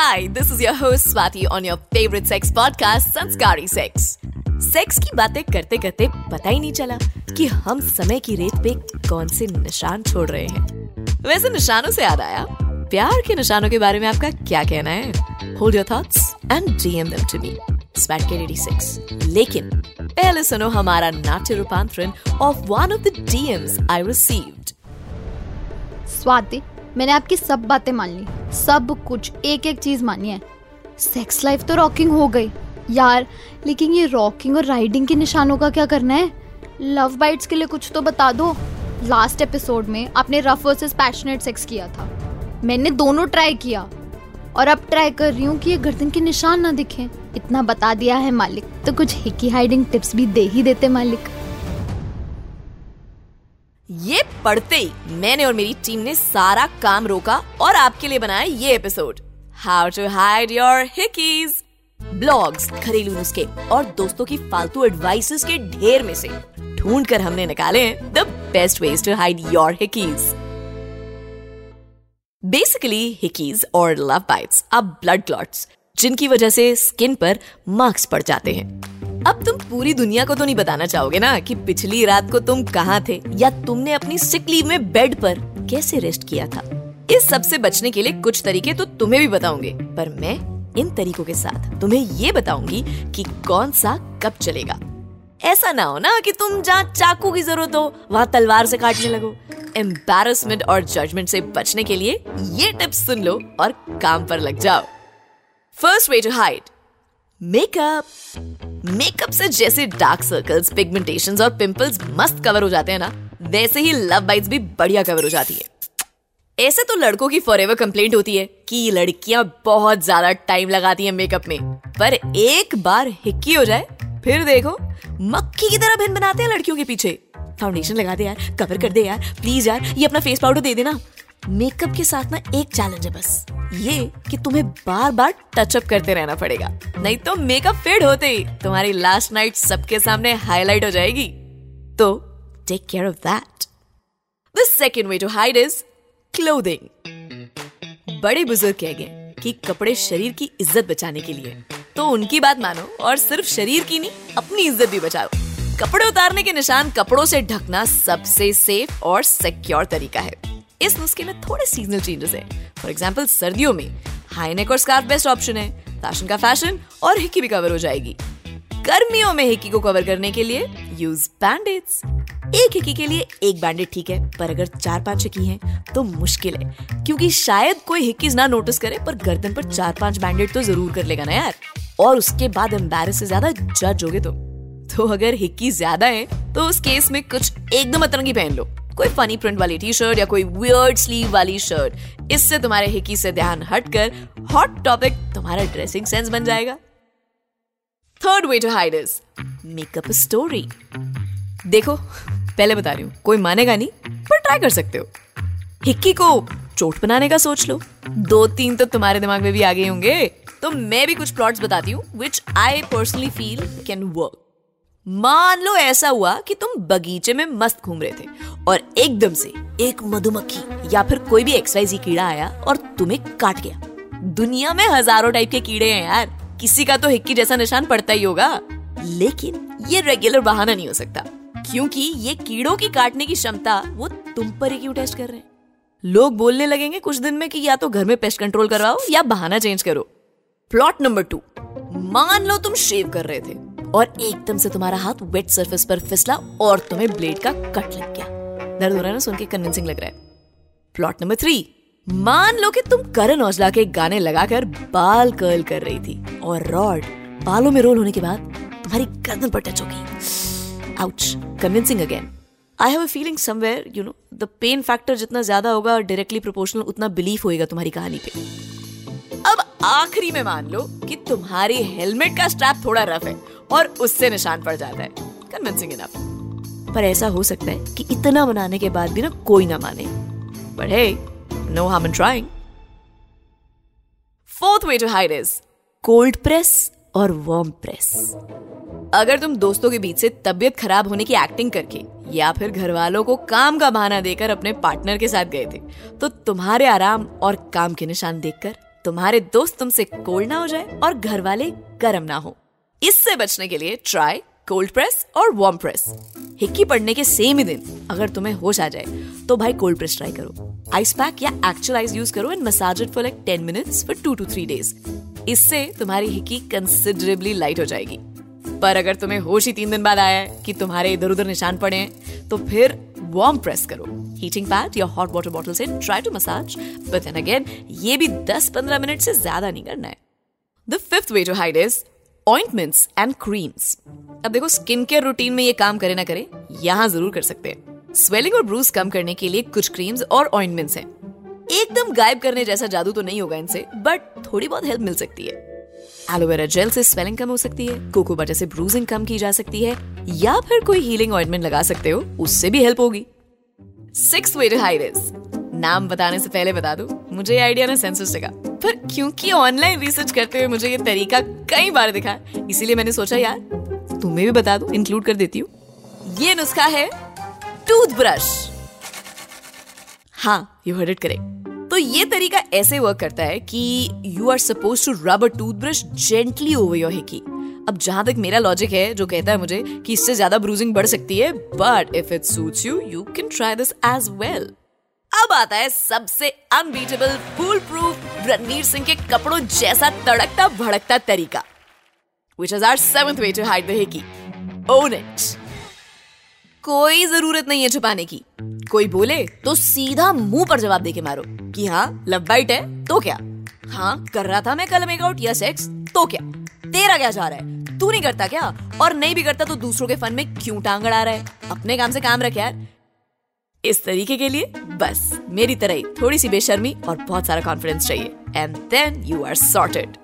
Hi, this is your host Swati on your favorite sex podcast, Sanskari Sex. Sex की बातें करते करते पता ही नहीं चला कि हम समय की रेत पे कौन से निशान छोड़ रहे हैं। वैसे निशानों से याद आया? प्यार के निशानों के बारे में आपका क्या कहना है? Hold your thoughts and DM them to me स्वैट के 86 लेकिन पहले सुनो हमारा नाट्य रूपांतरण of one of the DMs I received Swati मैंने आपकी सब बातें मान ली। सब कुछ एक एक चीज़ मानी है। सेक्स लाइफ तो रॉकिंग हो गई। यार, लेकिन ये रॉकिंग और राइडिंग के निशानों का क्या करना है? लव बाइट्स के लिए कुछ तो बता दो। लास्ट एपिसोड में आपने रफ वर्सेस पैशनेट सेक्स किया था। मैंने दोनों ट्राई किया। और अब ट्राई कर रही हूँ कि ये गर्दन के निशान ना दिखें। इतना बता दिया है मालिक। तो कुछ हिकी हाइडिंग टिप्स भी दे ही देते मालिक। ये पढ़ते ही मैंने और मेरी टीम ने सारा काम रोका और आपके लिए बनाया ये episode how to hide your hickeys blogs घरेलू नुस्खे और दोस्तों की फालतू एडवाइसेस के ढेर में से ढूंढ कर हमने निकाले the best ways to hide your hickeys basically hickeys और लव बाइट्स अब ब्लड क्लॉट्स जिनकी वजह से स्किन पर मार्क्स पड़ जाते हैं। अब तुम पूरी दुनिया को तो नहीं बताना चाहोगे ना कि पिछली रात को तुम कहाँ थे? या तुमने अपनी सिक लीव में बेड पर कैसे रेस्ट किया था? इस सबसे बचने के लिए कुछ तरीके तो तुम्हें भी बताऊँगे। पर मैं इन तरीकों के साथ तुम्हें ये बताऊँगी कि कौन सा कब चलेगा। ऐसा ना हो ना कि तुम जहाँ चाकू की ज़रूरत हो, वहाँ तलवार से काटने लगो। एम्बेरसमेंट और जजमेंट से बचने के लिए ये टिप्स सुन लो और काम पर लग जाओ। First way to hide makeup makeup से जैसे डार्क सर्कल्स पिगमेंटेशन और पिंपल्स मस्त कवर हो जाते हैं ना, वैसे ही लव बाइट्स भी बढ़िया कवर हो जाती है। ऐसे तो लड़कों की फॉरएवर कंप्लेंट होती है कि लड़कियाँ बहुत ज़्यादा टाइम लगाती हैं मेकअप में। पर एक बार हिक्की हो जाए, फिर देखो, मक्खी की तरह भिन बनाते हैं लड़कियों के पीछे। फाउंडेशन लगा दे यार कवर कर दे यार प्लीज़ यार, ये अपना फेस पाउडर दे देना। मेकअप के साथ ना एक चैलेंज है बस। ये कि तुम्हें बार बार टचअप करते रहना पड़ेगा। नहीं तो मेकअप फेड होते ही तुम्हारी लास्ट नाइट सबके सामने हाईलाइट हो जाएगी। तो take care of that the second way to hide is clothing बड़े बुज़ुर्ग कह गए कि कपड़े शरीर की इज़्ज़त बचाने के लिए। तो उनकी बात मानो और सिर्फ़ शरीर की नहीं, अपनी इज़्ज़त भी बचाओ। कपड़े उतारने के निशान कपड़ों से ढकना सबसे सेफ़ और सिक्योर तरीका है। इस नुस्खे में थोड़े सीजनल चेंजेस हैं। फॉर एग्ज़ाम्पल सर्दियों में हाई नेक और स्कार्फ बेस्ट ऑप्शन है। फ़ैशन का फ़ैशन और हिक्की भी कवर हो जाएगी। गर्मियों में हिक्की को कवर करने के लिए यूज़ बैंडेड्स एक हिक्की के लिए एक बैंडेड ठीक है, पर अगर चार पाँच हिक्की हैं तो मुश्किल है। क्योंकि शायद कोई हिक्कीज ना नोटिस करे, पर गर्दन पर चार पाँच बैंडेड तो ज़रूर कर लेगा ना यार। और उसके बाद एम्बेरस से ज़्यादा जज होगे तुम तो अगर हिक्की ज़्यादा है तो उस केस में कुछ एकदम अतरंगी पहन लो। कोई फनी प्रिंट वाली टी शर्ट या कोई वियर्ड स्लीव वाली शर्ट इससे तुम्हारे हिक्की से ध्यान हटकर हॉट टॉपिक तुम्हारा ड्रेसिंग सेंस बन जाएगा। Third way to hide is makeup story देखो, पहले बता रही हूँ, कोई मानेगा नहीं, पर ट्राई कर सकते हो। हिक्की को चोट बनाने का सोच लो। दो तीन तो तुम्हारे दिमाग में भी आ गए होंगे। तो मैं भी कुछ प्लॉट्स बताती हूँ which I personally feel can work मान लो ऐसा हुआ कि तुम बगीचे में मस्त घूम रहे थे और एकदम से एक मधुमक्खी या फिर कोई भी एक्सवाइजी कीड़ा आया और तुम्हें काट गया। दुनिया में हज़ारों टाइप के कीड़े हैं यार। किसी का तो हिक्की जैसा निशान पड़ता ही होगा। लेकिन ये रेगुलर बहाना नहीं हो सकता, क्योंकि ये कीड़ों की काटने की क्षमता वो तुम पर ही क्यों टेस्ट कर रहे हैं? लोग बोलने लगेंगे कुछ दिन में कि या तो घर में पेस्ट कंट्रोल करवाओ या बहाना चेंज करो। प्लॉट नंबर टू मान लो तुम शेव कर रहे थे। और एकदम से तुम्हारा हाथ वेट सरफेस पर फिसला और तुम्हें ब्लेड का कट लग गया। दर्द हो रहा है ना सुन के कन्विंसिंग लग रहा है। प्लॉट नंबर थ्री मान लो कि तुम करण औजला के गाने लगाकर बाल कर्ल कर रही थी और रॉड बालों में रोल होने के बाद तुम्हारी गर्दन पर टच हो गई। Ouch convincing again I have a feeling somewhere you know the pain factor जितना ज़्यादा होगा डायरेक्टली प्रोपोर्शनल उतना बिलीफ होएगा तुम्हारी कहानी पे। अब आखिरी में मान लो कि तुम्हारी हेलमेट का स्ट्रैप थोड़ा रफ है और उससे निशान पड़ जाता है। कन्विंसिंग इनफ पर ऐसा हो सकता है कि इतना बनाने के बाद भी ना कोई ना माने। But hey no harm in trying fourth way to hide is cold press और वार्म प्रेस अगर तुम दोस्तों के बीच से तबियत खराब होने की एक्टिंग करके या फिर घर वालों को काम का बहाना देकर अपने पार्टनर के साथ गए थे तो तुम्हारे आराम और काम के निशान देखकर तुम्हारे दोस्त तुमसे कोल्ड ना हो जाए और घर वाले गर्म ना हो। इससे बचने के लिए ट्राई कोल्ड प्रेस और वार्म प्रेस हिक्की पड़ने के सेम ही दिन, अगर तुम्हें होश आ जाए तो भाई कोल्ड प्रेस ट्राई करो। आइस पैक या एक्चुअल आइस यूज़ करो and massage it for like ten minutes for two to three days इससे तुम्हारी हिक्की कंसिडरेबली लाइट हो जाएगी। पर अगर तुम्हें होश ही तीन दिन बाद आया है कि तुम्हारे इधर उधर निशान पड़े हैं तो फिर वार्म प्रेस करो। हीटिंग पैड या हॉट वाटर बॉटल से try to massage but then again ये भी 10-15 मिनट से ज़्यादा नहीं करना है। The fifth way to hide is ointments and creams अब देखो स्किन केयर रूटीन में ये काम करे ना करे, यहाँ ज़रूर कर सकते हैं। स्वेलिंग और ब्रूस कम करने के लिए कुछ क्रीम्स और ऑइंटमेंट्स हैं। एकदम गायब करने जैसा जादू तो नहीं होगा इनसे बट थोड़ी बहुत हेल्प मिल सकती है। एलोवेरा जेल से स्वेलिंग कम हो सकती है कोको बटर से ब्रूजिंग कम की जा सकती है, या फिर कोई हीलिंग ऑइंटमेंट लगा सकते हो, उससे भी हेल्प होगी। सिक्स वे टू हाइड नाम बताने से पहले बता दो, मुझे आइडिया ना सेंसस लगा पर क्योंकि ऑनलाइन रिसर्च करते हुए मुझे ये तरीका कई बार दिखा, इसीलिए मैंने सोचा, यार, तुम्हें भी बता दो इंक्लूड कर देती हूँ। ये नुस्खा है टूथब्रश हाँ यू हर्ड इट करेक्ट तो ये तरीका ऐसे वर्क करता है कि you are suppose to rub a toothbrush gently over your hickey अब जहाँ तक मेरा लॉजिक है, जो कहता है मुझे कि इससे ज़्यादा ब्रूजिंग बढ़ सकती है but if it suits you you can try this as well अब आता है सबसे unbeatable foolproof Ranveer Singh के कपड़ों जैसा तड़कता भड़कता तरीका which is our seventh way to hide the hickey own it कोई ज़रूरत नहीं है छुपाने की। कोई बोले तो सीधा मुँह पर जवाब देके मारो कि हाँ लव बाइट है तो क्या? हाँ कर रहा था मैं कल मेकआउट या सेक्स तो क्या? तेरा क्या जा रहा है? तू नहीं करता क्या? और नहीं भी करता तो दूसरों के फन में क्यों टांग अड़ा रहा है? अपने काम से काम रख यार। इस तरीके के लिए बस, मेरी तरह ही थोड़ी सी बेशर्मी और बहुत सारा कॉन्फिडेंस चाहिए। And then you are sorted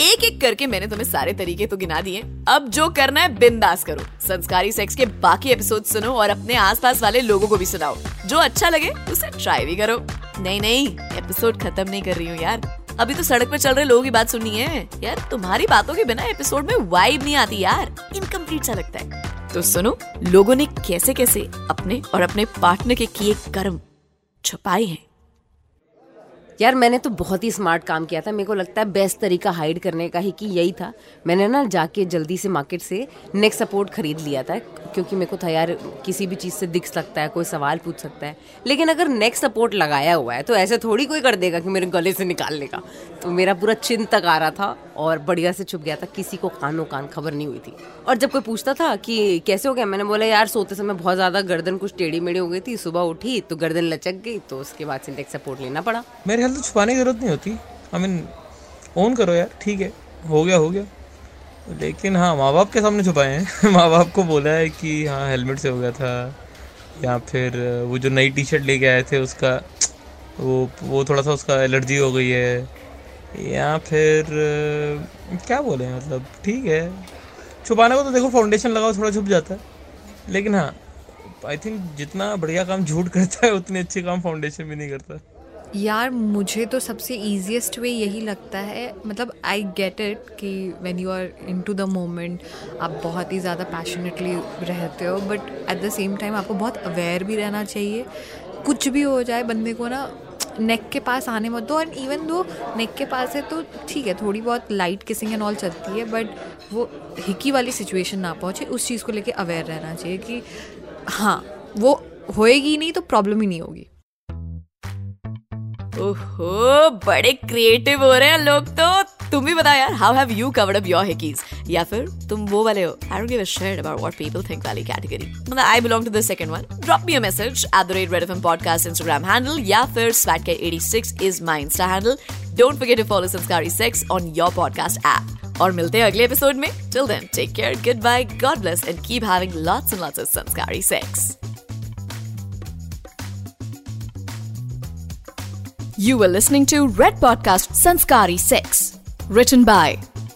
एक एक करके मैंने तुम्हें सारे तरीके तो गिना दिए। अब जो करना है, बिंदास करो। संस्कारी सेक्स के बाकी एपिसोड सुनो और अपने आसपास वाले लोगों को भी सुनाओ। जो अच्छा लगे, उसे ट्राई भी करो। नहीं नहीं एपिसोड खत्म नहीं कर रही हूँ यार। अभी तो सड़क पर चल रहे लोगों की बात सुननी है। यार, तुम्हारी बातों के बिना एपिसोड में वाइब नहीं आती यार। इनकम्प्लीट सा लगता है। तो सुनो, लोगों ने कैसे कैसे अपने और अपने पार्टनर के किए कर्म छुपाए हैं। यार, मैंने तो बहुत ही स्मार्ट काम किया था। मेरे को लगता है बेस्ट तरीका हाइड करने का ही कि यही था। मैंने ना जाके जल्दी से मार्केट से नेक सपोर्ट खरीद लिया था, क्योंकि मेरे को था यार, किसी भी चीज़ से दिख सकता है, कोई सवाल पूछ सकता है। लेकिन अगर नेक सपोर्ट लगाया हुआ है तो ऐसे थोड़ी कोई कर देगा कि मेरे गले से निकालने का। तो मेरा पूरा चिन तक आ रहा था। और बढ़िया से छुप गया था। किसी को कानों कान खबर नहीं हुई थी। और जब कोई पूछता था कि कैसे हो गया, मैंने बोला, यार, सोते समय बहुत ज़्यादा गर्दन कुछ टेढ़ी मेढ़ी हो गई थी, सुबह उठी तो गर्दन लचक गई तो उसके बाद से नेक सपोर्ट लेना पड़ा। मेरे ख्याल तो छुपाने की ज़रूरत नहीं होती। आई मीन ओन करो यार, ठीक है, हो गया हो गया। लेकिन हाँ माँ बाप के सामने छुपाए हैं। माँ बाप को बोला है कि हाँ हेलमेट से हो गया था, या फिर वो जो नई टी शर्ट लेके आए थे, उसका वो वो थोड़ा सा उसका एलर्जी हो गई है। या फिर, क्या बोले मतलब ठीक है। छुपाने को तो देखो फाउंडेशन लगाओ, थोड़ा छुप जाता है। लेकिन हाँ आई थिंक जितना बढ़िया काम झूठ करता है, उतने अच्छे काम फाउंडेशन भी नहीं करता। यार, मुझे तो सबसे ईजिएस्ट वे यही लगता है मतलब आई गेट इट कि when you are into the moment आप बहुत ही ज़्यादा पैशनेटली रहते हो but at the same time आपको बहुत अवेयर भी रहना चाहिए। कुछ भी हो जाए, बंदे को ना नेक के पास आने मत दो एंड इवन दो नेक के पास है तो ठीक है, थोड़ी बहुत लाइट किसिंग एंड ऑल चलती है बट वो हिकी वाली सिचुएशन ना पहुँचे, उस चीज़ को लेके अवेयर रहना चाहिए कि हाँ वो होएगी नहीं तो प्रॉब्लम ही नहीं होगी। ओहो, बड़े क्रिएटिव हो रहे हैं लोग तो। तुम भी बताओ यार how have you covered up your hickeys या फिर तुम वो वाले हो। I don't give a shit about what people think वाली कैटेगरी मतलब I belong to the second one drop me a message at the rate red FM podcast Instagram handle या फिर swagcat86 is my insta handle don't forget to follow Sanskari sex on your podcast app और मिलते हैं अगले episode में। Till then take care goodbye god bless and keep having lots and lots of Sanskari sex You were listening to Red Podcast Sanskari 6. Written by